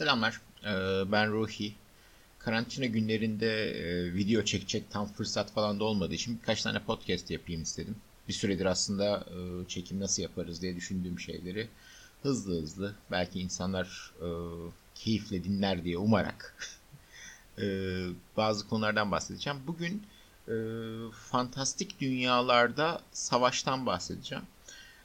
Selamlar, ee, ben Ruhi. Karantina günlerinde e, video çekecek tam fırsat falan da olmadığı için birkaç tane podcast yapayım istedim. Bir süredir aslında e, çekim nasıl yaparız diye düşündüğüm şeyleri hızlı hızlı belki insanlar e, keyifle dinler diye umarak bazı konulardan bahsedeceğim. Bugün fantastik dünyalarda savaştan bahsedeceğim.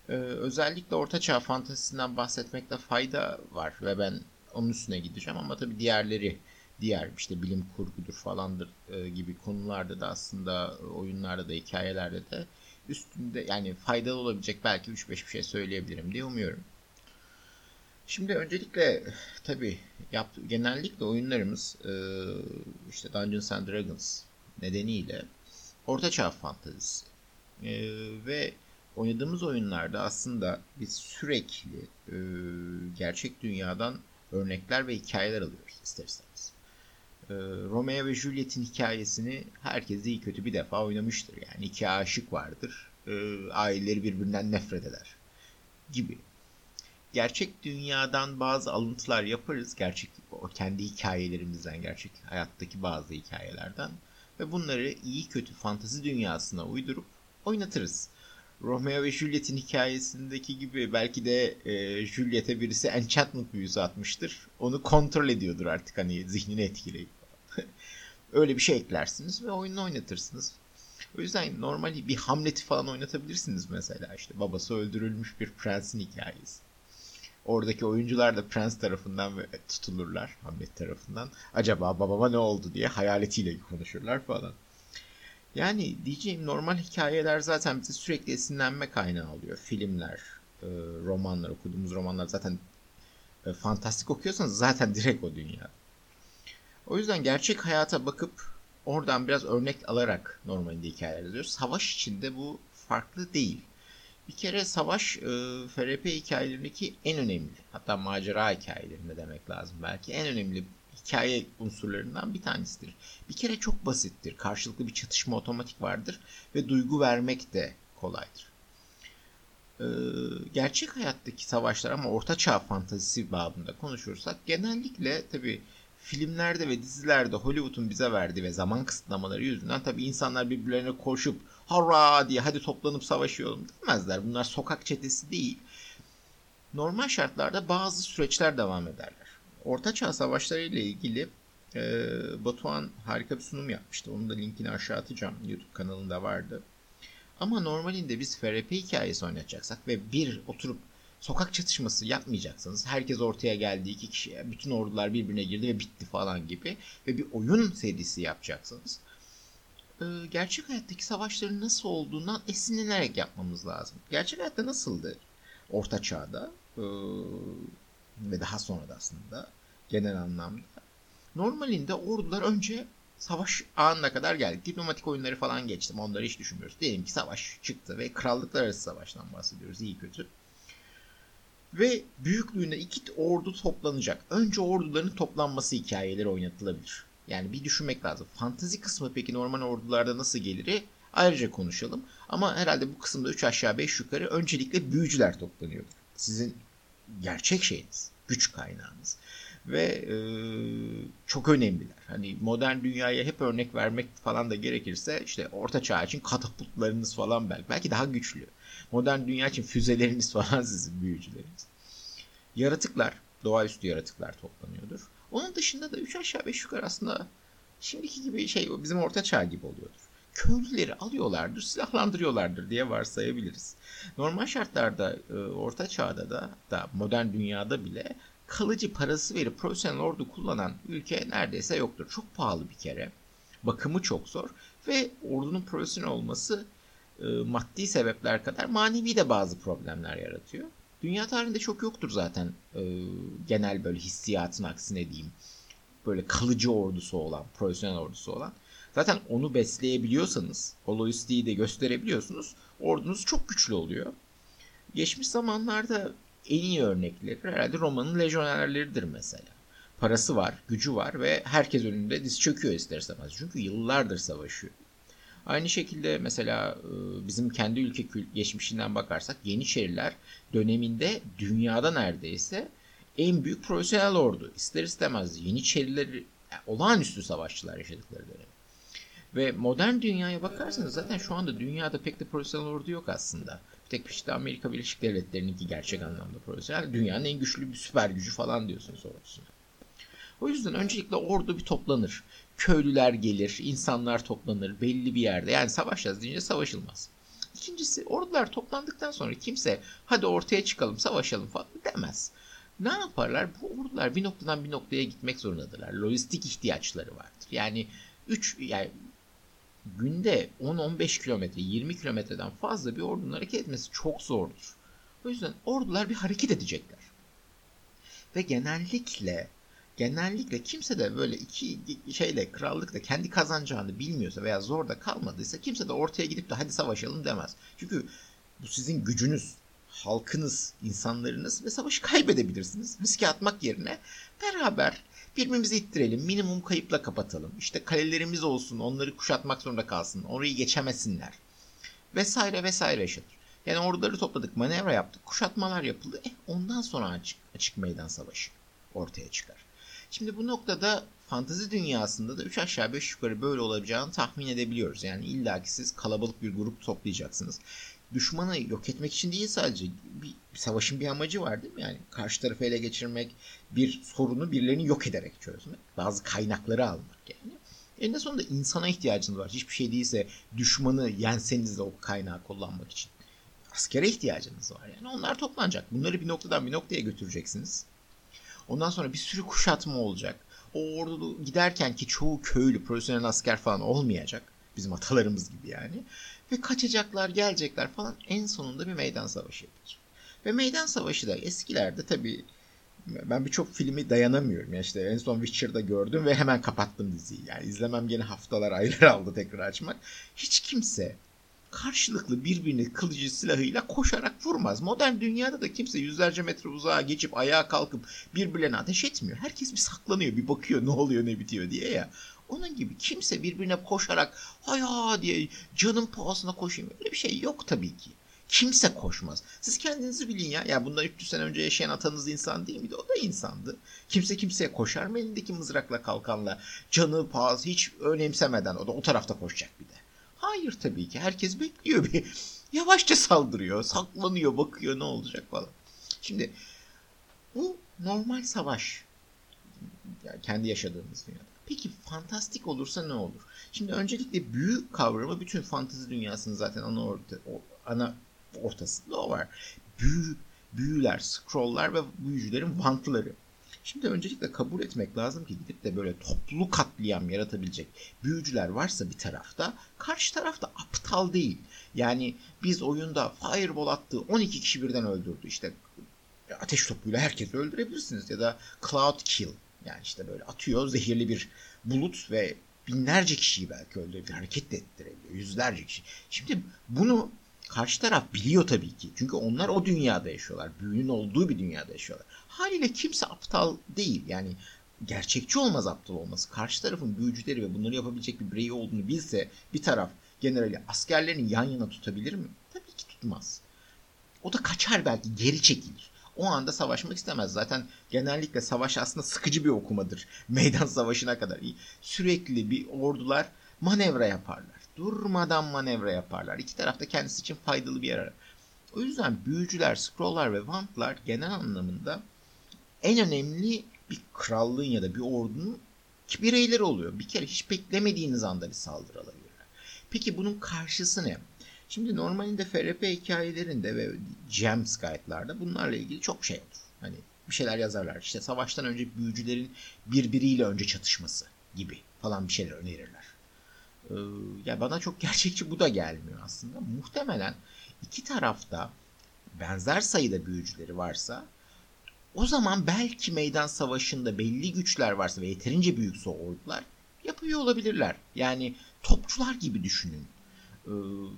Özellikle Ortaçağ fantazisinden bahsetmekte fayda var ve ben onun üstüne gideceğim ama tabii diğerleri diğer işte bilim kurgudur falandır e, gibi konularda da aslında oyunlarda da hikayelerde de üstünde yani faydalı olabilecek belki 3-5 bir şey söyleyebilirim diye umuyorum. Şimdi öncelikle tabi genellikle oyunlarımız e, işte Dungeons and Dragons nedeniyle ortaçağ fantezisi e, ve oynadığımız oyunlarda aslında biz sürekli e, gerçek dünyadan örnekler ve hikayeler alıyoruz ister istemez. Ee, Romeo ve Juliet'in hikayesini herkes iyi kötü bir defa oynamıştır. Yani iki aşık vardır. Ee, aileleri birbirinden nefret eder. Gibi. Gerçek dünyadan bazı alıntılar yaparız. Gerçek o kendi hikayelerimizden, gerçek hayattaki bazı hikayelerden ve bunları iyi kötü fantazi dünyasına uydurup oynatırız. Romeo ve Juliet'in hikayesindeki gibi belki de e, Juliet'e birisi enchantment büyüsü atmıştır. Onu kontrol ediyordur artık hani zihnini etkileyip. Öyle bir şey eklersiniz ve oyunu oynatırsınız. O yüzden normal bir Hamlet'i falan oynatabilirsiniz mesela işte babası öldürülmüş bir prensin hikayesi. Oradaki oyuncular da prens tarafından tutulurlar Hamlet tarafından. Acaba babama ne oldu diye hayaletiyle konuşurlar falan. Yani diyeceğim normal hikayeler zaten bize sürekli esinlenme kaynağı oluyor. Filmler, e, romanlar, okuduğumuz romanlar zaten e, fantastik okuyorsanız zaten direkt o dünya. O yüzden gerçek hayata bakıp oradan biraz örnek alarak normalde hikayeler yazıyoruz. Savaş içinde bu farklı değil. Bir kere savaş e, FRP hikayelerindeki en önemli hatta macera hikayelerinde demek lazım belki en önemli hikaye unsurlarından bir tanesidir. Bir kere çok basittir. Karşılıklı bir çatışma otomatik vardır ve duygu vermek de kolaydır. Ee, gerçek hayattaki savaşlar ama orta çağ fantazisi babında konuşursak genellikle tabi filmlerde ve dizilerde Hollywood'un bize verdiği ve zaman kısıtlamaları yüzünden tabi insanlar birbirlerine koşup hurra diye hadi toplanıp savaşıyorum demezler. Bunlar sokak çetesi değil. Normal şartlarda bazı süreçler devam ederler. Ortaçağ Savaşları ile ilgili e, Batuhan harika bir sunum yapmıştı. Onun da linkini aşağı atacağım. YouTube kanalında vardı. Ama normalinde biz FRP hikayesi oynayacaksak ve bir oturup sokak çatışması yapmayacaksanız herkes ortaya geldi iki kişi bütün ordular birbirine girdi ve bitti falan gibi ve bir oyun serisi yapacaksanız e, gerçek hayattaki savaşların nasıl olduğundan esinlenerek yapmamız lazım. Gerçek hayatta nasıldı? Orta çağda e, ve daha sonra da aslında genel anlamda. Normalinde ordular önce savaş anına kadar geldik. Diplomatik oyunları falan geçtim. Onları hiç düşünmüyoruz. Diyelim ki savaş çıktı ve krallıklar arası savaştan bahsediyoruz. iyi kötü. Ve büyüklüğünde iki ordu toplanacak. Önce orduların toplanması hikayeleri oynatılabilir. Yani bir düşünmek lazım. Fantazi kısmı peki normal ordularda nasıl gelir? Ayrıca konuşalım. Ama herhalde bu kısımda 3 aşağı 5 yukarı öncelikle büyücüler toplanıyordur. Sizin gerçek şeyiniz, güç kaynağınız ve e, çok önemliler. Hani modern dünyaya hep örnek vermek falan da gerekirse işte orta çağ için katapultlarınız falan belki belki daha güçlü. Modern dünya için füzeleriniz falan sizin büyücüleriniz. Yaratıklar, doğaüstü yaratıklar toplanıyordur. Onun dışında da 3 aşağı 5 yukarı aslında şimdiki gibi şey bizim orta çağ gibi oluyordur köylüleri alıyorlardır, silahlandırıyorlardır diye varsayabiliriz. Normal şartlarda e, orta çağda da da modern dünyada bile kalıcı parası verip profesyonel ordu kullanan ülke neredeyse yoktur. Çok pahalı bir kere. Bakımı çok zor ve ordunun profesyonel olması e, maddi sebepler kadar manevi de bazı problemler yaratıyor. Dünya tarihinde çok yoktur zaten e, genel böyle hissiyatın aksine diyeyim. Böyle kalıcı ordusu olan, profesyonel ordusu olan. Zaten onu besleyebiliyorsanız, o lojistiği de gösterebiliyorsunuz. Ordunuz çok güçlü oluyor. Geçmiş zamanlarda en iyi örnekleri herhalde Roma'nın lejyonerleridir mesela. Parası var, gücü var ve herkes önünde diz çöküyor ister istemez. Çünkü yıllardır savaşıyor. Aynı şekilde mesela e, bizim kendi ülke geçmişinden bakarsak Yeniçeriler döneminde dünyada neredeyse en büyük profesyonel ordu. İster istemez Yeniçerileri yani olağanüstü savaşçılar yaşadıkları dönem. Ve modern dünyaya bakarsanız zaten şu anda dünyada pek de profesyonel ordu yok aslında. Bir tek işte Amerika Birleşik Devletleri'ninki gerçek anlamda profesyonel. Dünyanın en güçlü bir süper gücü falan diyorsunuz ordusuna. O yüzden öncelikle ordu bir toplanır. Köylüler gelir, insanlar toplanır belli bir yerde. Yani savaşacağız deyince savaşılmaz. İkincisi ordular toplandıktan sonra kimse hadi ortaya çıkalım savaşalım falan demez. Ne yaparlar? Bu ordular bir noktadan bir noktaya gitmek zorundadırlar. Lojistik ihtiyaçları vardır. Yani 3 yani günde 10-15 kilometre, 20 kilometreden fazla bir ordunun hareket etmesi çok zordur. O yüzden ordular bir hareket edecekler. Ve genellikle genellikle kimse de böyle iki şeyle krallıkta kendi kazanacağını bilmiyorsa veya zorda kalmadıysa kimse de ortaya gidip de hadi savaşalım demez. Çünkü bu sizin gücünüz, halkınız, insanlarınız ve savaşı kaybedebilirsiniz. Riske atmak yerine beraber birbirimizi ittirelim, minimum kayıpla kapatalım. İşte kalelerimiz olsun, onları kuşatmak zorunda kalsın, orayı geçemesinler. Vesaire vesaire yaşanır. Yani orduları topladık, manevra yaptık, kuşatmalar yapıldı. Eh, ondan sonra açık, açık meydan savaşı ortaya çıkar. Şimdi bu noktada fantazi dünyasında da 3 aşağı 5 yukarı böyle olabileceğini tahmin edebiliyoruz. Yani illaki siz kalabalık bir grup toplayacaksınız. Düşmanı yok etmek için değil sadece bir, savaşın bir amacı var değil mi? Yani karşı tarafı ele geçirmek, bir sorunu birilerini yok ederek çözmek, bazı kaynakları almak yani. Eninde sonunda insana ihtiyacınız var. Hiçbir şey değilse düşmanı yenseniz de o kaynağı kullanmak için. Askere ihtiyacınız var yani. Onlar toplanacak. Bunları bir noktadan bir noktaya götüreceksiniz. Ondan sonra bir sürü kuşatma olacak. O ordu giderken ki çoğu köylü, profesyonel asker falan olmayacak. Bizim atalarımız gibi yani. Ve kaçacaklar, gelecekler falan. En sonunda bir meydan savaşı yapacak. Ve meydan savaşı da eskilerde tabii ben birçok filmi dayanamıyorum. Yani işte en son Witcher'da gördüm ve hemen kapattım diziyi. Yani izlemem gene haftalar, aylar aldı tekrar açmak. Hiç kimse karşılıklı birbirini kılıcı silahıyla koşarak vurmaz. Modern dünyada da kimse yüzlerce metre uzağa geçip ayağa kalkıp birbirlerine ateş etmiyor. Herkes bir saklanıyor, bir bakıyor ne oluyor ne bitiyor diye ya. Onun gibi kimse birbirine koşarak haya diye canın pahasına koşayım. Öyle bir şey yok tabii ki. Kimse koşmaz. Siz kendinizi bilin ya. Ya bundan 300 sene önce yaşayan atanız insan değil miydi? O da insandı. Kimse kimseye koşar mı elindeki mızrakla kalkanla? Canı pahası hiç önemsemeden o da o tarafta koşacak bir de. Hayır tabii ki. Herkes bekliyor bir. Yavaşça saldırıyor, saklanıyor, bakıyor ne olacak falan. Şimdi bu normal savaş. Yani kendi yaşadığımız dünyada. Peki fantastik olursa ne olur? Şimdi öncelikle büyü kavramı bütün fantezi dünyasının zaten ana orta, ana ortasında o var. Büyü, büyüler, scrolllar ve büyücülerin vantları. Şimdi öncelikle kabul etmek lazım ki gidip de böyle toplu katliam yaratabilecek büyücüler varsa bir tarafta karşı tarafta aptal değil. Yani biz oyunda fireball attığı 12 kişi birden öldürdü. İşte ateş topuyla herkesi öldürebilirsiniz ya da cloud kill. Yani işte böyle atıyor zehirli bir bulut ve binlerce kişiyi belki öldürebilir. Hareket de ettirebiliyor. Yüzlerce kişi. Şimdi bunu karşı taraf biliyor tabii ki. Çünkü onlar o dünyada yaşıyorlar. Büyünün olduğu bir dünyada yaşıyorlar. Haliyle kimse aptal değil. Yani gerçekçi olmaz aptal olması. Karşı tarafın büyücüleri ve bunları yapabilecek bir birey olduğunu bilse bir taraf generali askerlerini yan yana tutabilir mi? Tabii ki tutmaz. O da kaçar belki geri çekilir. O anda savaşmak istemez. Zaten genellikle savaş aslında sıkıcı bir okumadır. Meydan savaşına kadar. Sürekli bir ordular manevra yaparlar. Durmadan manevra yaparlar. İki tarafta kendisi için faydalı bir yer. O yüzden büyücüler, scrolllar ve vantlar genel anlamında en önemli bir krallığın ya da bir ordunun bireyleri oluyor. Bir kere hiç beklemediğiniz anda bir saldırı alabilirler. Peki bunun karşısı ne? Şimdi normalinde FRP hikayelerinde ve Gems Guide'larda bunlarla ilgili çok şey olur. Hani bir şeyler yazarlar. İşte savaştan önce büyücülerin birbiriyle önce çatışması gibi falan bir şeyler önerirler. Ee, ya bana çok gerçekçi bu da gelmiyor aslında. Muhtemelen iki tarafta benzer sayıda büyücüleri varsa o zaman belki meydan savaşında belli güçler varsa ve yeterince büyükse ordular yapıyor olabilirler. Yani topçular gibi düşünün. Ee,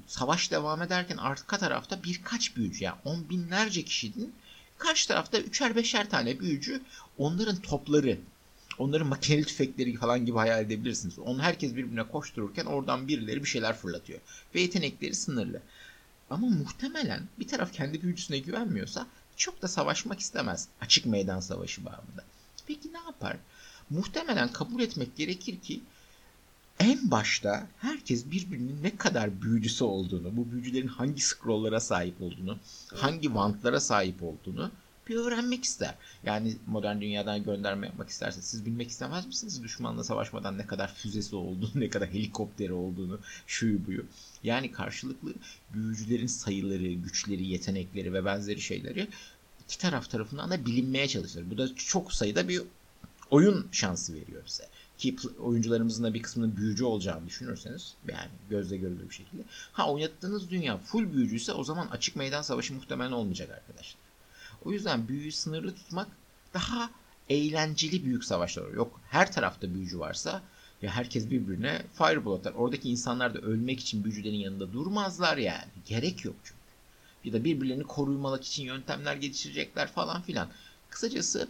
savaş devam ederken arka tarafta birkaç büyücü yani on binlerce kişinin karşı tarafta üçer beşer tane büyücü onların topları onların makineli tüfekleri falan gibi hayal edebilirsiniz. Onu herkes birbirine koştururken oradan birileri bir şeyler fırlatıyor. Ve yetenekleri sınırlı. Ama muhtemelen bir taraf kendi büyücüsüne güvenmiyorsa çok da savaşmak istemez açık meydan savaşı bağımında. Peki ne yapar? Muhtemelen kabul etmek gerekir ki en başta herkes birbirinin ne kadar büyücüsü olduğunu, bu büyücülerin hangi scrolllara sahip olduğunu, hangi vantlara sahip olduğunu bir öğrenmek ister. Yani modern dünyadan gönderme yapmak isterse siz bilmek istemez misiniz düşmanla savaşmadan ne kadar füzesi olduğunu, ne kadar helikopteri olduğunu, şuyu buyu. Yani karşılıklı büyücülerin sayıları, güçleri, yetenekleri ve benzeri şeyleri iki taraf tarafından da bilinmeye çalışılır. Bu da çok sayıda bir oyun şansı veriyor bize. Ki oyuncularımızın da bir kısmının büyücü olacağını düşünürseniz yani gözle görülür bir şekilde. Ha oynattığınız dünya full büyücüyse o zaman açık meydan savaşı muhtemelen olmayacak arkadaşlar. O yüzden büyüyü sınırlı tutmak daha eğlenceli büyük savaşlar Yok her tarafta büyücü varsa ya herkes birbirine fireball atar. Oradaki insanlar da ölmek için büyücülerin yanında durmazlar yani. Gerek yok çünkü. Ya da birbirlerini korumak için yöntemler geliştirecekler falan filan. Kısacası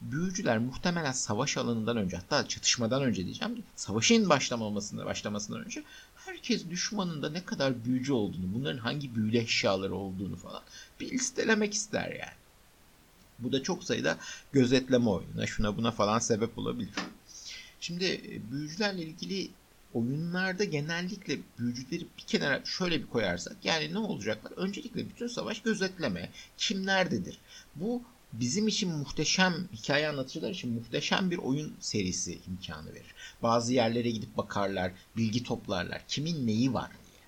büyücüler muhtemelen savaş alanından önce hatta çatışmadan önce diyeceğim savaşın başlamamasında başlamasından önce herkes düşmanın da ne kadar büyücü olduğunu bunların hangi büyülü eşyaları olduğunu falan bir listelemek ister yani. Bu da çok sayıda gözetleme oyununa şuna buna falan sebep olabilir. Şimdi e, büyücülerle ilgili oyunlarda genellikle büyücüleri bir kenara şöyle bir koyarsak yani ne olacaklar? Öncelikle bütün savaş gözetleme. Kim nerededir? Bu bizim için muhteşem hikaye anlatıcılar için muhteşem bir oyun serisi imkanı verir. Bazı yerlere gidip bakarlar, bilgi toplarlar. Kimin neyi var diye.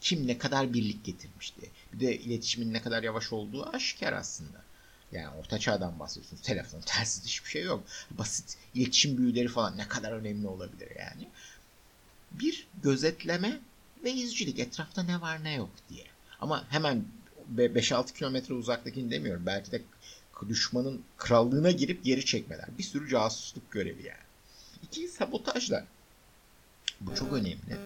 Kim ne kadar birlik getirmişti. Bir de iletişimin ne kadar yavaş olduğu aşikar aslında. Yani orta çağdan bahsediyorsunuz. Telefon, telsiz hiçbir şey yok. Basit iletişim büyüleri falan ne kadar önemli olabilir yani. Bir gözetleme ve izcilik. Etrafta ne var ne yok diye. Ama hemen 5-6 kilometre uzaktakini demiyorum. Belki de düşmanın krallığına girip geri çekmeler. Bir sürü casusluk görevi yani. İki sabotajlar. Bu çok önemli.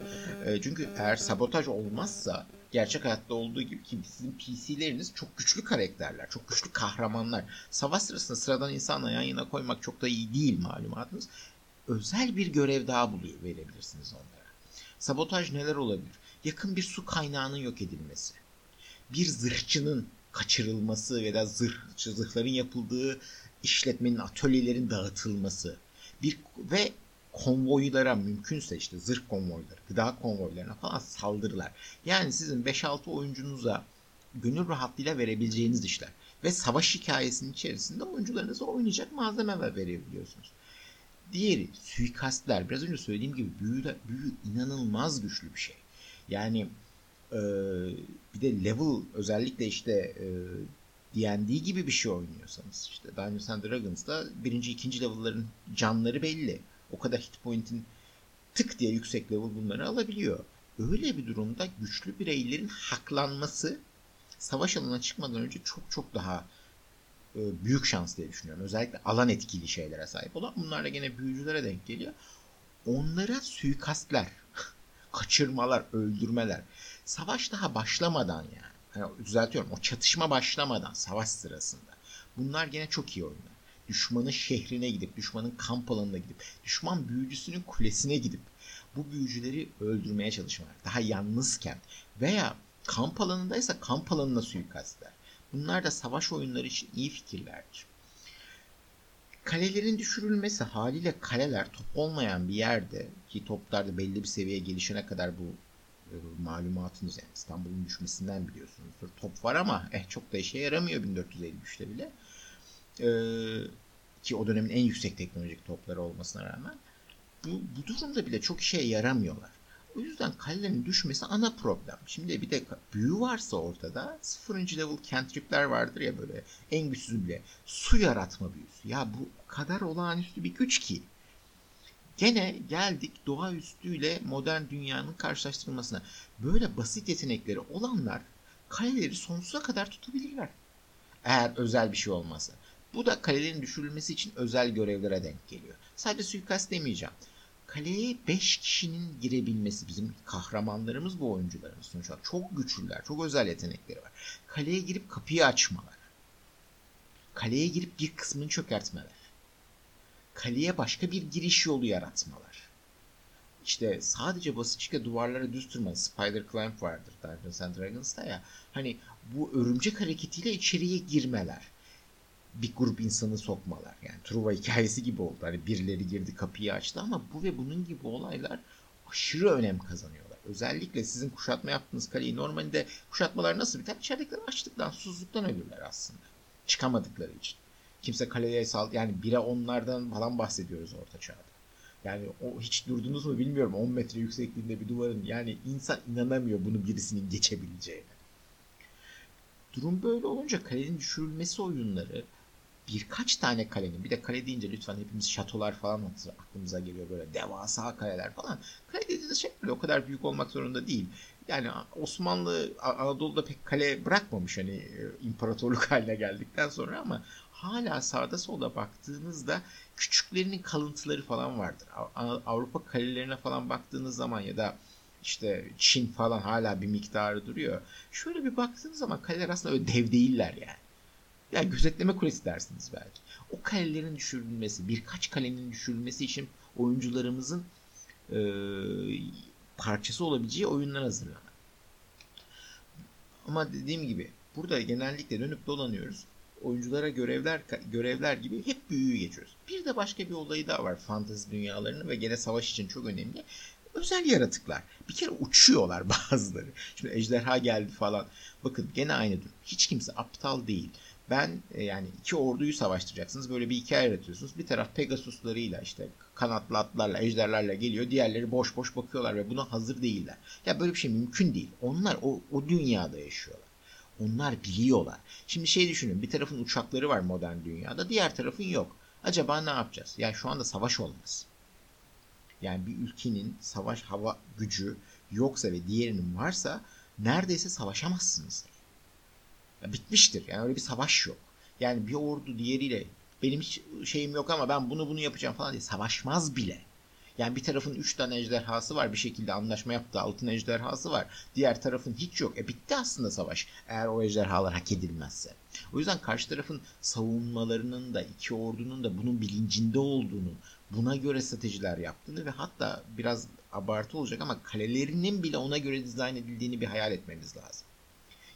E, çünkü eğer sabotaj olmazsa gerçek hayatta olduğu gibi ki sizin PC'leriniz çok güçlü karakterler, çok güçlü kahramanlar. Savaş sırasında sıradan insanla yan yana koymak çok da iyi değil malumatınız. Özel bir görev daha buluyor verebilirsiniz onlara. Sabotaj neler olabilir? Yakın bir su kaynağının yok edilmesi. Bir zırhçının kaçırılması ya da zırh, zırhların yapıldığı işletmenin, atölyelerin dağıtılması. Bir ve konvoylara mümkünse işte zırh konvoyları, gıda konvoylarına falan saldırılar. Yani sizin 5-6 oyuncunuza gönül rahatlığıyla verebileceğiniz işler. Ve savaş hikayesinin içerisinde oyuncularınıza oynayacak malzeme verebiliyorsunuz. Diğeri suikastler. Biraz önce söylediğim gibi büyü, büyü inanılmaz güçlü bir şey. Yani e, bir de level özellikle işte e, D&D gibi bir şey oynuyorsanız işte Dungeons and Dragons'da birinci ikinci level'ların canları belli. O kadar hit point'in tık diye yüksek level bunları alabiliyor. Öyle bir durumda güçlü bireylerin haklanması savaş alanına çıkmadan önce çok çok daha e, büyük şans diye düşünüyorum. Özellikle alan etkili şeylere sahip olan. Bunlar da gene büyücülere denk geliyor. Onlara suikastler, kaçırmalar, öldürmeler. Savaş daha başlamadan yani. yani düzeltiyorum. O çatışma başlamadan savaş sırasında. Bunlar gene çok iyi oyunlar düşmanın şehrine gidip, düşmanın kamp alanına gidip, düşman büyücüsünün kulesine gidip bu büyücüleri öldürmeye çalışmalar. Daha yalnızken veya kamp alanındaysa kamp alanına suikastler. Bunlar da savaş oyunları için iyi fikirlerdir. Kalelerin düşürülmesi haliyle kaleler top olmayan bir yerde ki toplar da belli bir seviyeye gelişene kadar bu malumatınız yani İstanbul'un düşmesinden biliyorsunuzdur. Top var ama eh çok da işe yaramıyor 1453'te bile. Ee, ki o dönemin en yüksek teknolojik topları olmasına rağmen bu, bu durumda bile çok işe yaramıyorlar. O yüzden kalelerin düşmesi ana problem. Şimdi bir de büyü varsa ortada sıfırıncı level cantripler vardır ya böyle en güçsüzü bile su yaratma büyüsü. Ya bu kadar olağanüstü bir güç ki. Gene geldik doğaüstüyle modern dünyanın karşılaştırılmasına. Böyle basit yetenekleri olanlar kaleleri sonsuza kadar tutabilirler. Eğer özel bir şey olmazsa. Bu da kalelerin düşürülmesi için özel görevlere denk geliyor. Sadece suikast demeyeceğim. Kaleye 5 kişinin girebilmesi bizim kahramanlarımız bu oyuncularımız sonuçta çok güçlüler, çok özel yetenekleri var. Kaleye girip kapıyı açmalar. Kaleye girip bir kısmını çökertmeler. Kaleye başka bir giriş yolu yaratmalar. İşte sadece basitçe duvarlara düz tırmanın. Spider Climb vardır Dungeons and Dragons'ta ya. Hani bu örümcek hareketiyle içeriye girmeler. Bir grup insanı sokmalar. Yani Truva hikayesi gibi oldu. Hani birileri girdi kapıyı açtı ama bu ve bunun gibi olaylar aşırı önem kazanıyorlar. Özellikle sizin kuşatma yaptığınız kaleyi normalde kuşatmalar nasıl biter? İçeridekiler açlıktan, susuzluktan ölürler aslında. Çıkamadıkları için. Kimse kaleye sal yani bire onlardan falan bahsediyoruz orta çağda. Yani o hiç durdunuz mu bilmiyorum 10 metre yüksekliğinde bir duvarın yani insan inanamıyor bunu birisinin geçebileceğine. Durum böyle olunca kalenin düşürülmesi oyunları birkaç tane kalenin bir de kale deyince lütfen hepimiz şatolar falan aklımıza geliyor böyle devasa kaleler falan. Kale dediğiniz şey böyle o kadar büyük olmak zorunda değil. Yani Osmanlı Anadolu'da pek kale bırakmamış hani e, imparatorluk haline geldikten sonra ama hala sağda solda baktığınızda küçüklerinin kalıntıları falan vardır. Avrupa kalelerine falan baktığınız zaman ya da işte Çin falan hala bir miktarı duruyor. Şöyle bir baktığınız zaman kaleler aslında öyle dev değiller yani. Yani gözetleme kulesi dersiniz belki. O kalelerin düşürülmesi, birkaç kalenin düşürülmesi için oyuncularımızın e, parçası olabileceği oyunlar hazırlamak. Ama dediğim gibi burada genellikle dönüp dolanıyoruz. Oyunculara görevler görevler gibi hep büyüyü geçiyoruz. Bir de başka bir olayı daha var fantezi dünyalarının ve gene savaş için çok önemli. Özel yaratıklar. Bir kere uçuyorlar bazıları. Şimdi ejderha geldi falan. Bakın gene aynı durum. Hiç kimse aptal değil. Ben e, yani iki orduyu savaştıracaksınız. Böyle bir hikaye yaratıyorsunuz. Bir taraf Pegasuslarıyla işte kanatlı atlarla, ejderlerle geliyor. Diğerleri boş boş bakıyorlar ve buna hazır değiller. Ya böyle bir şey mümkün değil. Onlar o, o dünyada yaşıyorlar. Onlar biliyorlar. Şimdi şey düşünün. Bir tarafın uçakları var modern dünyada. Diğer tarafın yok. Acaba ne yapacağız? Yani şu anda savaş olmaz. Yani bir ülkenin savaş hava gücü yoksa ve diğerinin varsa neredeyse savaşamazsınız. Ya bitmiştir. Yani öyle bir savaş yok. Yani bir ordu diğeriyle benim hiç şeyim yok ama ben bunu bunu yapacağım falan diye savaşmaz bile. Yani bir tarafın 3 tane ejderhası var bir şekilde anlaşma yaptı altın ejderhası var. Diğer tarafın hiç yok. E bitti aslında savaş eğer o ejderhalar hak edilmezse. O yüzden karşı tarafın savunmalarının da iki ordunun da bunun bilincinde olduğunu, buna göre stratejiler yaptığını ve hatta biraz abartı olacak ama kalelerinin bile ona göre dizayn edildiğini bir hayal etmeniz lazım.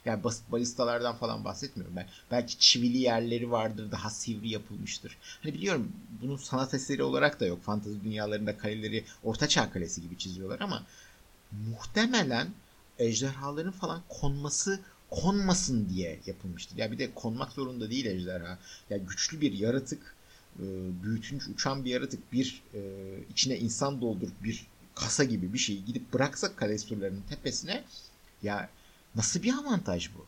Yani basit balistalardan falan bahsetmiyorum ben. Belki çivili yerleri vardır, daha sivri yapılmıştır. Hani biliyorum bunun sanat eseri olarak da yok. Fantezi dünyalarında kaleleri ortaçağ kalesi gibi çiziyorlar ama muhtemelen ejderhaların falan konması konmasın diye yapılmıştır. Ya bir de konmak zorunda değil ejderha. Ya güçlü bir yaratık, e, büyütünç uçan bir yaratık bir e, içine insan doldurup bir kasa gibi bir şey gidip bıraksak kale surlarının tepesine ya Nasıl bir avantaj bu?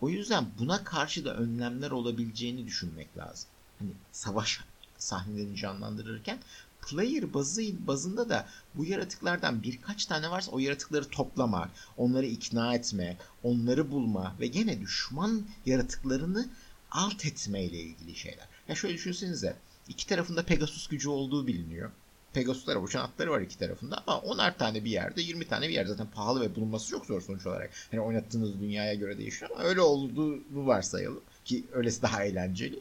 O yüzden buna karşı da önlemler olabileceğini düşünmek lazım. Hani savaş sahnelerini canlandırırken player bazı, bazında da bu yaratıklardan birkaç tane varsa o yaratıkları toplama, onları ikna etme, onları bulma ve gene düşman yaratıklarını alt etme ile ilgili şeyler. Ya şöyle düşünsenize iki tarafında Pegasus gücü olduğu biliniyor. Pegasus'lara uçan atları var iki tarafında ama 10'ar tane bir yerde 20 tane bir yer zaten pahalı ve bulunması çok zor sonuç olarak. Hani oynattığınız dünyaya göre değişiyor ama öyle olduğunu varsayalım ki öylesi daha eğlenceli.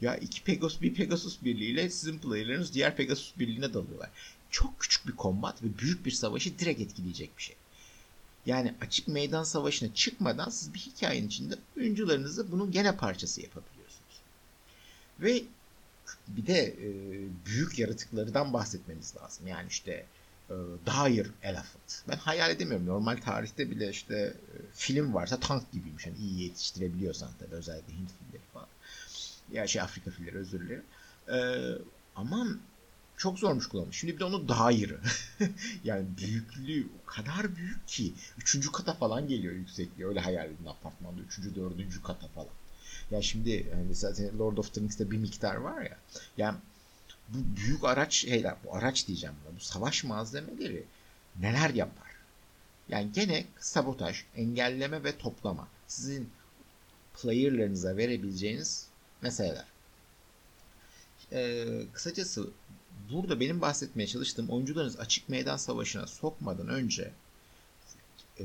Ya iki Pegasus bir Pegasus birliğiyle sizin player'larınız diğer Pegasus birliğine dalıyorlar. Çok küçük bir kombat ve büyük bir savaşı direkt etkileyecek bir şey. Yani açık meydan savaşına çıkmadan siz bir hikayenin içinde oyuncularınızı bunun gene parçası yapabiliyorsunuz. Ve bir de e, büyük yaratıklardan bahsetmemiz lazım. Yani işte e, Dire Elephant. Ben hayal edemiyorum. Normal tarihte bile işte e, film varsa tank gibiymiş. Yani iyi yetiştirebiliyorsan tabii özellikle Hint filleri falan. Ya şey Afrika filleri özür dilerim. E, ama çok zormuş kullanmış. Şimdi bir de onu Dire'ı. yani büyüklüğü o kadar büyük ki. Üçüncü kata falan geliyor yüksekliği. Öyle hayal edin apartmanda. Üçüncü, dördüncü kata falan. Ya şimdi hani zaten Lord of the Rings'te bir miktar var ya. Yani bu büyük araç şeyler, bu araç diyeceğim buna, bu savaş malzemeleri neler yapar? Yani gene sabotaj, engelleme ve toplama. Sizin player'larınıza verebileceğiniz meseleler. Ee, kısacası burada benim bahsetmeye çalıştığım oyuncularınız açık meydan savaşına sokmadan önce e,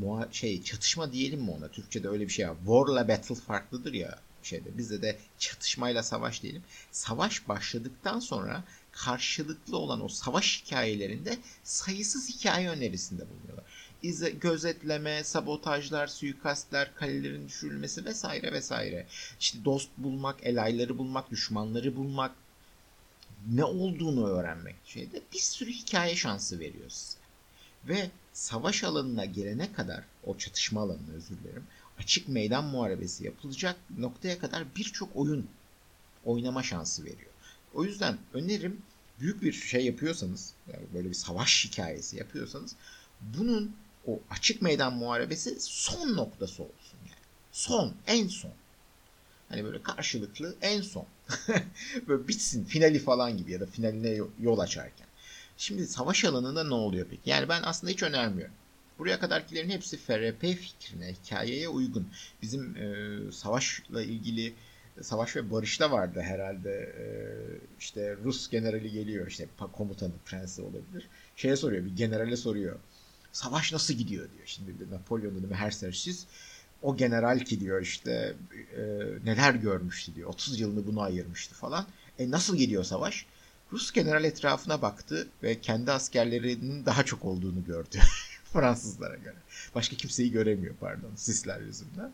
muha şey çatışma diyelim mi ona? Türkçe'de öyle bir şey var. War'la battle farklıdır ya şeyde. Bizde de çatışmayla savaş diyelim. Savaş başladıktan sonra karşılıklı olan o savaş hikayelerinde sayısız hikaye önerisinde bulunuyorlar. ize, gözetleme, sabotajlar, suikastler, kalelerin düşürülmesi vesaire vesaire. İşte dost bulmak, elayları bulmak, düşmanları bulmak, ne olduğunu öğrenmek şeyde bir sürü hikaye şansı veriyor size. Ve savaş alanına gelene kadar, o çatışma alanına özür dilerim, açık meydan muharebesi yapılacak noktaya kadar birçok oyun oynama şansı veriyor. O yüzden önerim büyük bir şey yapıyorsanız, yani böyle bir savaş hikayesi yapıyorsanız bunun o açık meydan muharebesi son noktası olsun yani. Son, en son. Hani böyle karşılıklı en son. böyle bitsin finali falan gibi ya da finaline yol açarken. Şimdi savaş alanında ne oluyor peki? Yani ben aslında hiç önermiyorum. Buraya kadarkilerin hepsi FRP fikrine, hikayeye uygun. Bizim e, savaşla ilgili Savaş ve Barış'ta vardı herhalde. E, işte Rus generali geliyor işte komutanı, prensi olabilir. Şeye soruyor, bir generale soruyor. Savaş nasıl gidiyor diyor. Şimdi Napolyon dönemi her siz o general ki diyor işte e, neler görmüştü diyor. 30 yılını buna ayırmıştı falan. E nasıl gidiyor savaş? Rus general etrafına baktı ve kendi askerlerinin daha çok olduğunu gördü. Fransızlara göre. Başka kimseyi göremiyor pardon sisler yüzünden.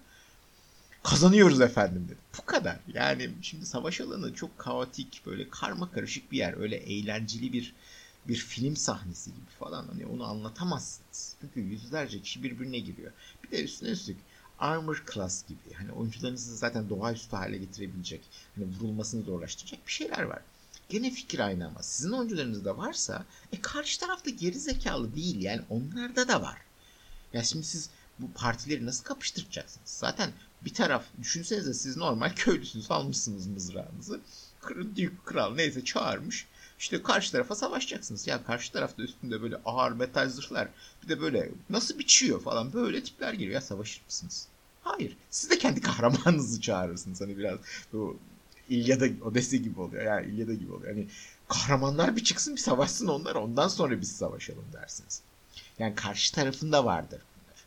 Kazanıyoruz efendim dedi. Bu kadar. Yani şimdi savaş alanı çok kaotik böyle karma karışık bir yer. Öyle eğlenceli bir bir film sahnesi gibi falan. Hani onu anlatamazsınız. Çünkü yüzlerce kişi birbirine giriyor. Bir de üstüne üstlük armor class gibi. Hani oyuncularınızı zaten doğaüstü hale getirebilecek, hani vurulmasını zorlaştıracak bir şeyler var. Gene fikir aynı ama sizin oyuncularınızda varsa e karşı tarafta geri zekalı değil yani onlarda da var. Ya şimdi siz bu partileri nasıl kapıştıracaksınız? Zaten bir taraf düşünsenize siz normal köylüsünüz almışsınız mızrağınızı. Dük kral neyse çağırmış. İşte karşı tarafa savaşacaksınız. Ya karşı tarafta üstünde böyle ağır metal zırhlar bir de böyle nasıl biçiyor falan böyle tipler geliyor. Ya savaşır mısınız? Hayır. Siz de kendi kahramanınızı çağırırsınız. Hani biraz bu İlyada Odesi gibi oluyor. Yani İlyada gibi oluyor. Hani kahramanlar bir çıksın bir savaşsın onlar ondan sonra biz savaşalım dersiniz. Yani karşı tarafında vardır bunlar.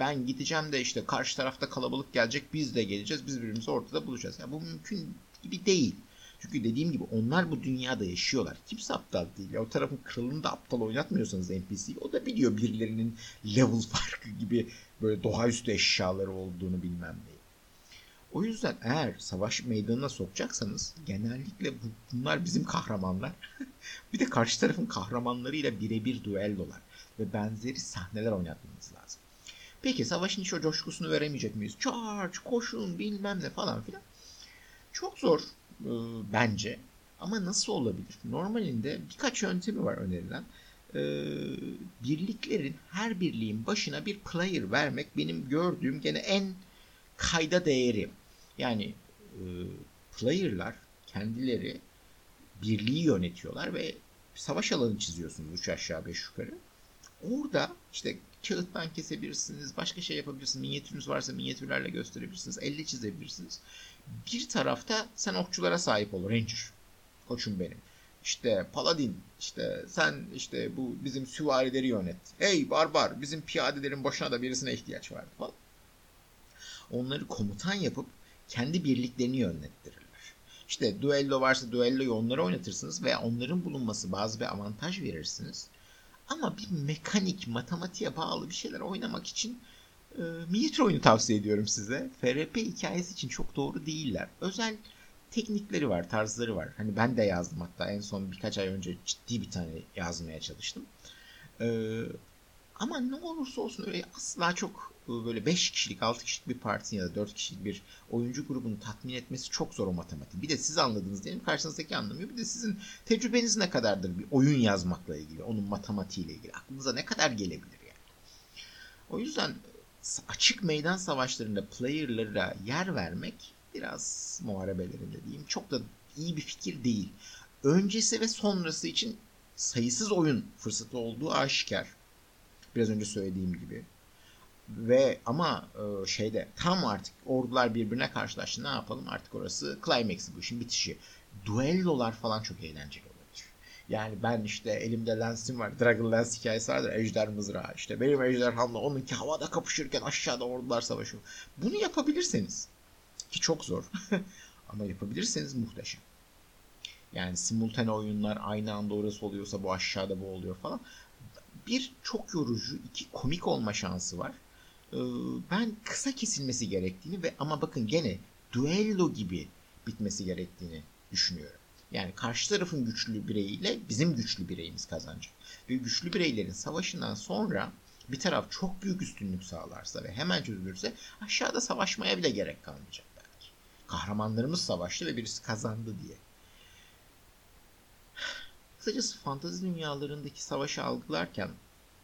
Ben gideceğim de işte karşı tarafta kalabalık gelecek biz de geleceğiz biz birbirimizi ortada bulacağız. Yani bu mümkün gibi değil. Çünkü dediğim gibi onlar bu dünyada yaşıyorlar. Kimse aptal değil. Ya o tarafın kralını da aptal oynatmıyorsanız NPC'yi o da biliyor birilerinin level farkı gibi böyle doğaüstü eşyaları olduğunu bilmem neyi. O yüzden eğer savaş meydanına sokacaksanız genellikle bunlar bizim kahramanlar. bir de karşı tarafın kahramanlarıyla birebir düellolar ve benzeri sahneler oynatmamız lazım. Peki savaşın hiç o coşkusunu veremeyecek miyiz? Charge, koşun bilmem ne falan filan. Çok zor e, bence. Ama nasıl olabilir? Normalinde birkaç yöntemi var önerilen. E, birliklerin her birliğin başına bir player vermek benim gördüğüm gene en kayda değeri. Yani e, player'lar kendileri birliği yönetiyorlar ve savaş alanı çiziyorsunuz üç aşağı beş yukarı. Orada işte kağıttan kesebilirsiniz, başka şey yapabilirsiniz. Minyatürünüz varsa minyatürlerle gösterebilirsiniz, elle çizebilirsiniz bir tarafta sen okçulara sahip ol Ranger. Koçum benim. İşte Paladin işte sen işte bu bizim süvarileri yönet. Hey barbar bizim piyadelerin başına da birisine ihtiyaç var falan. Onları komutan yapıp kendi birliklerini yönettirirler. İşte duello varsa duelloyu onlara oynatırsınız ve onların bulunması bazı bir avantaj verirsiniz. Ama bir mekanik, matematiğe bağlı bir şeyler oynamak için e, Military oyunu tavsiye ediyorum size. FRP hikayesi için çok doğru değiller. Özel teknikleri var, tarzları var. Hani ben de yazdım hatta en son birkaç ay önce ciddi bir tane yazmaya çalıştım. Ee, ama ne olursa olsun öyle asla çok e, böyle 5 kişilik, 6 kişilik bir parti ya da 4 kişilik bir oyuncu grubunu tatmin etmesi çok zor o matematik. Bir de siz anladınız diyelim karşınızdaki anlamıyor. Bir de sizin tecrübeniz ne kadardır bir oyun yazmakla ilgili, onun matematiğiyle ilgili. Aklınıza ne kadar gelebilir yani. O yüzden açık meydan savaşlarında player'lara yer vermek biraz muharebelerinde diyeyim çok da iyi bir fikir değil. Öncesi ve sonrası için sayısız oyun fırsatı olduğu aşikar. Biraz önce söylediğim gibi. Ve ama e, şeyde tam artık ordular birbirine karşılaştı. Ne yapalım? Artık orası climax bu işin bitişi. Duellolar falan çok eğlenceli yani ben işte elimde lensim var. Dragon Lens hikayesi vardır. Ejder mızrağı işte. Benim ejderhamla onunki havada kapışırken aşağıda ordular savaşıyor. Bunu yapabilirseniz ki çok zor ama yapabilirseniz muhteşem. Yani simultane oyunlar aynı anda orası oluyorsa bu aşağıda bu oluyor falan. Bir çok yorucu, iki komik olma şansı var. Ee, ben kısa kesilmesi gerektiğini ve ama bakın gene duello gibi bitmesi gerektiğini düşünüyorum. Yani karşı tarafın güçlü bireyiyle bizim güçlü bireyimiz kazanacak. Ve güçlü bireylerin savaşından sonra bir taraf çok büyük üstünlük sağlarsa ve hemen çözülürse aşağıda savaşmaya bile gerek kalmayacak belki. Kahramanlarımız savaştı ve birisi kazandı diye. Kısacası fantazi dünyalarındaki savaşı algılarken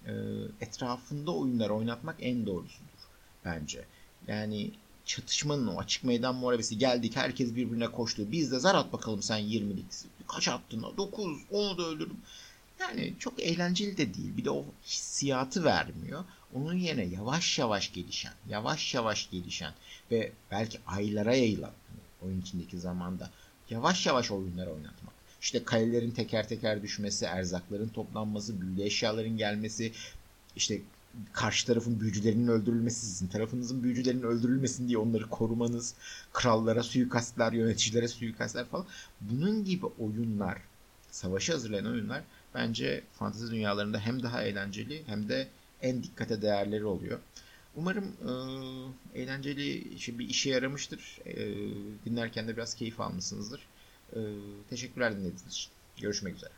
e, etrafında oyunlar oynatmak en doğrusudur bence. Yani çatışmanın o açık meydan muharebesi geldik herkes birbirine koştu. Biz de zar at bakalım sen 20'lik. Kaç attın? 9. Onu da öldürdüm. Yani çok eğlenceli de değil. Bir de o hissiyatı vermiyor. Onun yerine yavaş yavaş gelişen, yavaş yavaş gelişen ve belki aylara yayılan hani oyun içindeki zamanda yavaş yavaş oyunlar oynatmak. İşte kalelerin teker teker düşmesi, erzakların toplanması, büyülü eşyaların gelmesi, işte karşı tarafın büyücülerinin öldürülmesi, sizin tarafınızın büyücülerinin öldürülmesin diye onları korumanız, krallara suikastlar, yöneticilere suikastlar falan. Bunun gibi oyunlar, savaşı hazırlayan oyunlar bence fantezi dünyalarında hem daha eğlenceli hem de en dikkate değerleri oluyor. Umarım e, eğlenceli bir işe yaramıştır. E, dinlerken de biraz keyif almışsınızdır. E, teşekkürler dinlediğiniz için. Görüşmek üzere.